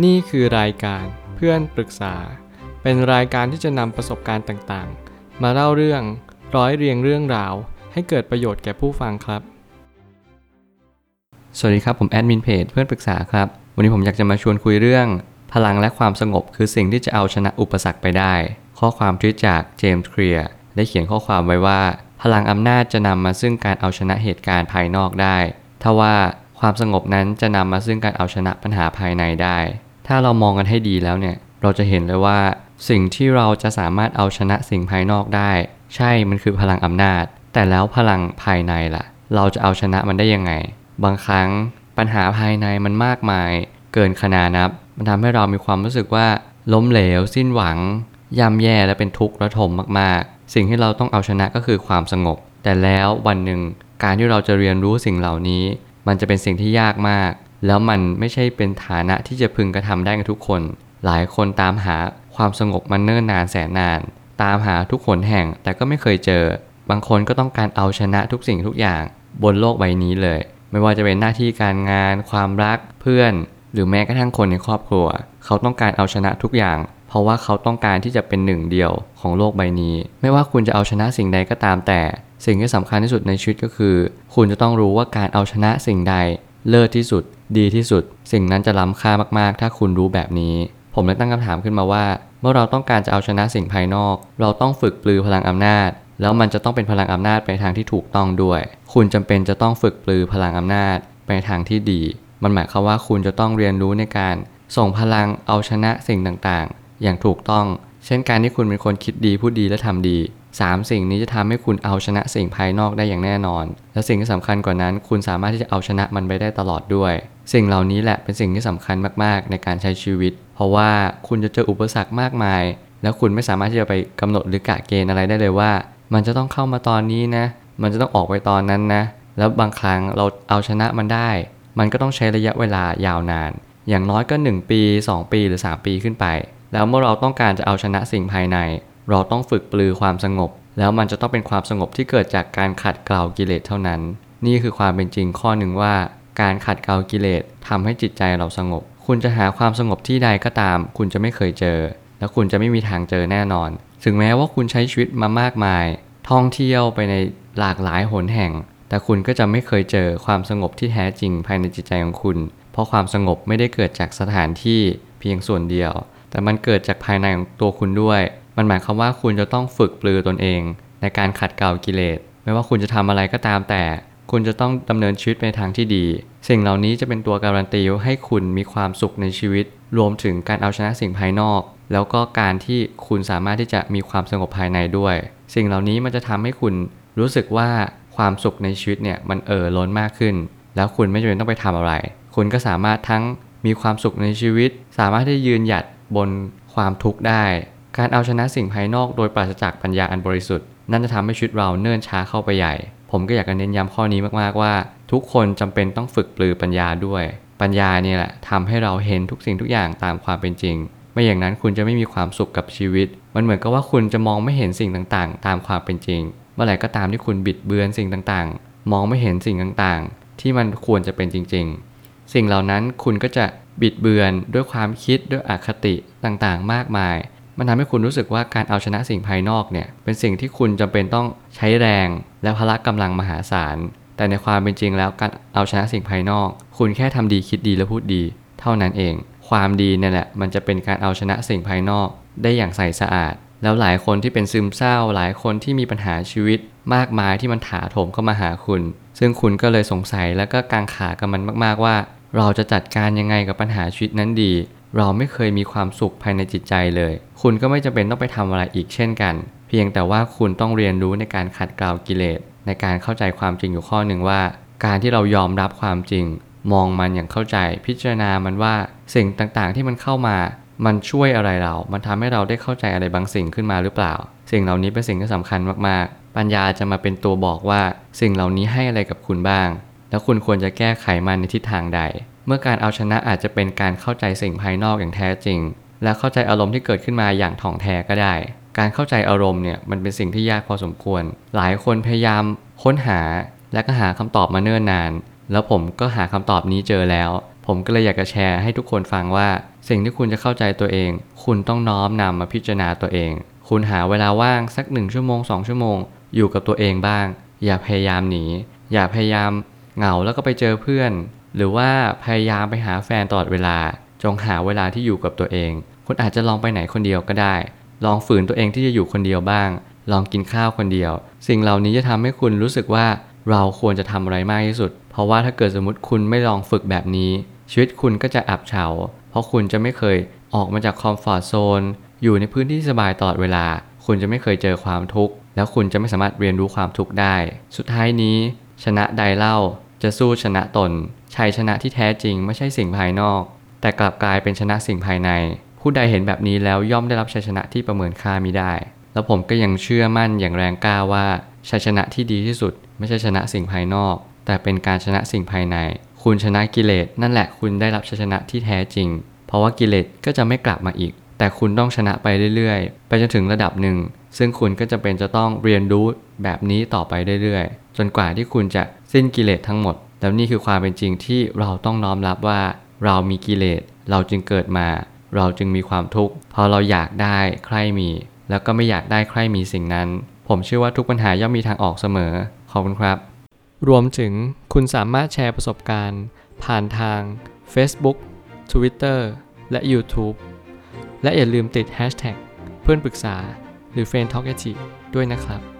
นี่คือรายการเพื่อนปรึกษา เป็นรายการที่จะนำประสบการณ์ต่างๆ มาเล่าเรื่องร้อยเรียงเรื่องราว ให้เกิดประโยชน์แก่ผู้ฟังครับ สวัสดีครับผมแอดมินเพจเพื่อนปรึกษาครับ วันนี้ผมอยากจะมาชวนคุยเรื่อง พลังและความสงบคือสิ่งที่จะเอาชนะอุปสรรคไปได้ ข้อความทวิตจากเจมส์เคลียร์ได้เขียนข้อความไว้ว่า พลังอำนาจจะนำมาซึ่งการเอาชนะเหตุการณ์ภายนอกได้ทว่า ความสงบนั้นจะนำมาซึ่งการเอาชนะปัญหาภายในได้ ถ้าเรามองกันให้ดีแล้วเนี่ย เราจะเห็นเลยว่า สิ่งที่เราจะสามารถเอาชนะสิ่งภายนอกได้ ใช่มันคือพลังอำนาจ แต่แล้วพลังภายในล่ะ เราจะเอาชนะมันได้ยังไง บางครั้งปัญหาภายในมันมากมาย เกินขนานับ มันทำให้เรามีความรู้สึกว่า ล้มเหลว สิ้นหวังย่ำแย่และเป็นทุกข์ระทมมากๆ สิ่งที่เราต้องเอาชนะก็คือความสงบ แต่แล้ววันหนึ่งการที่เราจะเรียนรู้สิ่งเหล่านี้ มันจะเป็นสิ่งที่ยากมาก แล้วมันไม่ใช่เป็นฐานะที่จะพึงกระทำได้กับทุกคน หลายคนตามหาความสงบมันเนิ่นนานแสนนาน ตามหาทุกขนแห่งแต่ก็ไม่เคยเจอ บางคนก็ต้องการเอาชนะทุกสิ่งทุกอย่าง บนโลกใบนี้เลย ไม่ว่าจะเป็นหน้าที่การงาน ความรักเพื่อน หรือแม้กระทั่งคนในครอบครัว เขาต้องการเอาชนะทุกอย่าง เพราะว่าเขาต้องการที่จะเป็นหนึ่งเดียวของโลกใบนี้ ไม่ว่าคุณจะเอาชนะสิ่งใดก็ตามแต่ สิ่งที่สำคัญที่สุดในชีวิตก็คือ คุณจะต้องรู้ว่าการเอาชนะสิ่งใด เลิศที่สุด ดีที่สุด สิ่งนั้นจะล้ำค่ามากๆ ถ้าคุณรู้แบบนี้ ผมเลยตั้งคำถามขึ้นมาว่า เมื่อเราต้องการจะเอาชนะสิ่งภายนอก เราต้องฝึกปลือพลังอำนาจ แล้วมันจะต้องเป็นพลังอำนาจไปทางที่ถูกต้องด้วย คุณจำเป็นจะต้องฝึกปลือพลังอำนาจไปทางที่ดี มันหมายความว่าคุณจะต้องเรียนรู้ในการส่งพลังเอาชนะสิ่งต่างๆ อย่างถูกต้อง เช่นการที่คุณเป็นคนคิดดีพูดดีและทำดี สามสิ่งนี้จะทำให้คุณเอาชนะสิ่งภายนอกได้อย่างแน่นอน และสิ่งที่สำคัญกว่านั้น คุณสามารถที่จะเอาชนะมันไปได้ตลอดด้วย สิ่งเหล่านี้แหละเป็นสิ่งที่สำคัญมากๆ ในการใช้ชีวิต เพราะว่าคุณจะเจออุปสรรคมากมาย แล้วคุณไม่สามารถที่จะไปกำหนดหรือกะเกณฑ์อะไรได้เลยว่า มันจะต้องเข้ามาตอนนี้นะ มันจะต้องออกไปตอนนั้นนะ แล้วบางครั้งเราเอาชนะมันได้ มันก็ต้องใช้ระยะเวลายาวนาน อย่างน้อยก็ 1 ปี 2 ปีหรือ 3 ปีขึ้นไป แล้วเมื่อเราต้องการจะเอาชนะสิ่งภายใน เราต้องฝึกปลือความสงบ แล้วมันจะต้องเป็นความสงบที่เกิดจากการขัดเกลากิเลสเท่านั้น นี่คือความเป็นจริงข้อหนึ่งว่า การขัดเกลากิเลสทำให้จิตใจเราสงบ คุณจะหาความสงบที่ใดก็ตาม คุณจะไม่เคยเจอ และคุณจะไม่มีทางเจอแน่นอน ถึงแม้ว่าคุณใช้ชีวิตมามากมาย ท่องเที่ยวไปในหลากหลายหนแห่ง แต่คุณก็จะไม่เคยเจอความสงบที่แท้จริงภายในจิตใจของคุณ เพราะความสงบไม่ได้เกิดจากสถานที่เพียงส่วนเดียว แต่มันเกิดจากภายในของตัวคุณด้วย มันหมายความว่าคุณจะต้องฝึกปลือตนเอง ในการขัดเกลากิเลส ไม่ว่าคุณจะทำอะไรก็ตามแต่ คุณจะต้องดำเนินชีวิตไปทางที่ดี สิ่งเหล่านี้จะเป็นตัวการันตีให้คุณมีความสุขในชีวิต รวมถึงการเอาชนะสิ่งภายนอก แล้วก็การที่คุณสามารถที่จะมีความสงบภายในด้วย สิ่งเหล่านี้มันจะทำให้คุณรู้สึกว่าความสุขในชีวิตเนี่ยมันเอ่อล้นมากขึ้น แล้วคุณไม่จำเป็นต้องไปทำอะไร คุณก็สามารถทั้งมีความสุขในชีวิต สามารถที่ยืนหยัดบนความทุกข์ได้ การเอาชนะสิ่งภายนอกโดยปราศจากปัญญาอันบริสุทธิ์นั่นจะทำให้ชีวิตเราเนิ่นช้าเข้าไปใหญ่ ผมก็อยากจะเน้นย้ำข้อนี้มากๆว่า ทุกคนจำเป็นต้องฝึกปลือปัญญาด้วย ปัญญาเนี่ยแหละทำให้เราเห็นทุกสิ่งทุกอย่างตามความเป็นจริง ไม่อย่างนั้นคุณจะไม่มีความสุขกับชีวิต มันเหมือนกับว่าคุณจะมองไม่เห็นสิ่งต่างๆ ตามความเป็นจริง เมื่อไหร่ก็ตามที่คุณบิดเบือนสิ่งต่างๆ มองไม่เห็นสิ่งต่างๆ ที่มันควรจะเป็นจริง ๆ สิ่งเหล่านั้นคุณก็จะบิดเบือนด้วยความคิดด้วยอคติต่างๆ มากมาย มันทำให้คุณรู้สึกว่าการเอาชนะสิ่งภายนอกเนี่ย เป็นสิ่งที่คุณจำเป็นต้องใช้แรง และพละกำลังมหาศาล แต่ในความเป็นจริงแล้วการเอาชนะสิ่งภายนอก คุณแค่ทำดีคิดดีและพูดดี เท่านั้นเอง ความดีเนี่ยแหละ มันจะเป็นการเอาชนะสิ่งภายนอก ได้อย่างใสสะอาด แล้วหลายคนที่เป็นซึมเศร้า หลายคนที่มีปัญหาชีวิต มากมายที่มันถาโถมเข้ามาหาคุณ ซึ่งคุณก็เลยสงสัยแล้วก็กังขากับมันมาก ๆว่า เราจะจัดการยังไงกับปัญหาชีวิตนั้นดี เราไม่เคยมีความสุขภายในจิตใจเลย คุณก็ไม่จำเป็นต้องไปทำอะไรอีกเช่นกัน เพียงแต่ว่าคุณต้องเรียนรู้ในการขัดเกลากิเลส ในการเข้าใจความจริงอยู่ข้อหนึ่งว่า การที่เรายอมรับความจริง มองมันอย่างเข้าใจ พิจารณามันว่าสิ่งต่างๆที่มันเข้ามา มันช่วยอะไรเรา มันทำให้เราได้เข้าใจอะไรบางสิ่งขึ้นมาหรือเปล่า สิ่งเหล่านี้เป็นสิ่งที่สำคัญมากๆ ปัญญาจะมาเป็นตัวบอกว่า สิ่งเหล่านี้ให้อะไรกับคุณบ้าง แล้วคุณควรจะแก้ไขมันในทิศทางใด เมื่อการเอาชนะอาจจะเป็นการเข้าใจสิ่งภายนอกอย่างแท้จริง และเข้าใจอารมณ์ที่เกิดขึ้นมาอย่างถ่องแท้ก็ได้ การเข้าใจอารมณ์เนี่ยมันเป็นสิ่งที่ยากพอสมควร หลายคนพยายามค้นหาและก็หาคำตอบมาเนิ่นนาน แล้วผมก็หาคำตอบนี้เจอแล้ว ผมก็เลยอยากจะแชร์ให้ทุกคนฟังว่า สิ่งที่คุณจะเข้าใจตัวเอง คุณต้องน้อมนำมาพิจารณาตัวเอง คุณหาเวลาว่างสักหนึ่งชั่วโมงสองชั่วโมง อยู่กับตัวเองบ้าง อย่าพยายามหนีอย่าพยายามเหงาแล้วก็ไปเจอเพื่อน หรือว่าพยายามไปหาแฟนตลอดเวลา จงหาเวลาที่อยู่กับตัวเอง คุณอาจจะลองไปไหนคนเดียวก็ได้ ลองฝืนตัวเองที่จะอยู่คนเดียวบ้าง ลองกินข้าวคนเดียว สิ่งเหล่านี้จะทำให้คุณรู้สึกว่าเราควรจะทำอะไรมากที่สุด เพราะว่าถ้าเกิดสมมติคุณไม่ลองฝึกแบบนี้ ชีวิตคุณก็จะอับเฉา เพราะคุณจะไม่เคยออกมาจากคอมฟอร์ทโซน อยู่ในพื้นที่สบายตลอดเวลา คุณจะไม่เคยเจอความทุกข์ แล้วคุณจะไม่สามารถเรียนรู้ความทุกข์ได้ สุดท้ายนี้ ชนะใดเล่าจะสู้ชนะตน ชัยชนะที่แท้จริงไม่ใช่สิ่งภายนอก แต่กลับกลายเป็นชนะสิ่งภายใน ผู้ใดเห็นแบบนี้แล้วย่อมได้รับชัยชนะที่ประเมินค่ามิได้ แล้วผมก็ยังเชื่อมั่นอย่างแรงกล้าว่าชัยชนะที่ดีที่สุด ไม่ใช่ชนะสิ่งภายนอก แต่เป็นการชนะสิ่งภายใน คุณชนะกิเลสนั่นแหละคุณได้รับชัยชนะที่แท้จริง เพราะว่ากิเลสก็จะไม่กลับมาอีก แต่คุณต้องชนะไปเรื่อยๆ ไปจนถึงระดับหนึ่ง ซึ่งคุณก็จะเป็นจะต้องเรียนรู้แบบนี้ต่อไปเรื่อยๆ จนกว่าที่คุณจะสิ้นกิเลสทั้งหมด แล้วนี่คือความเป็นจริงที่เราต้องน้อมรับว่าเรามีกิเลส เราจึงเกิดมา เราจึงมีความทุกข์พอเราอยากได้ใครมี แล้วก็ไม่อยากได้ใครมีสิ่งนั้น ผมเชื่อว่าทุกปัญหาย่อมมีทางออกเสมอ ขอบคุณครับ รวมถึงคุณสามารถแชร์ประสบการณ์ ผ่านทาง Facebook Twitter และ YouTube และอย่าลืมติด Hashtag เพื่อนปรึกษาหรือ f r ร e n d t a l k ด้วยนะครับ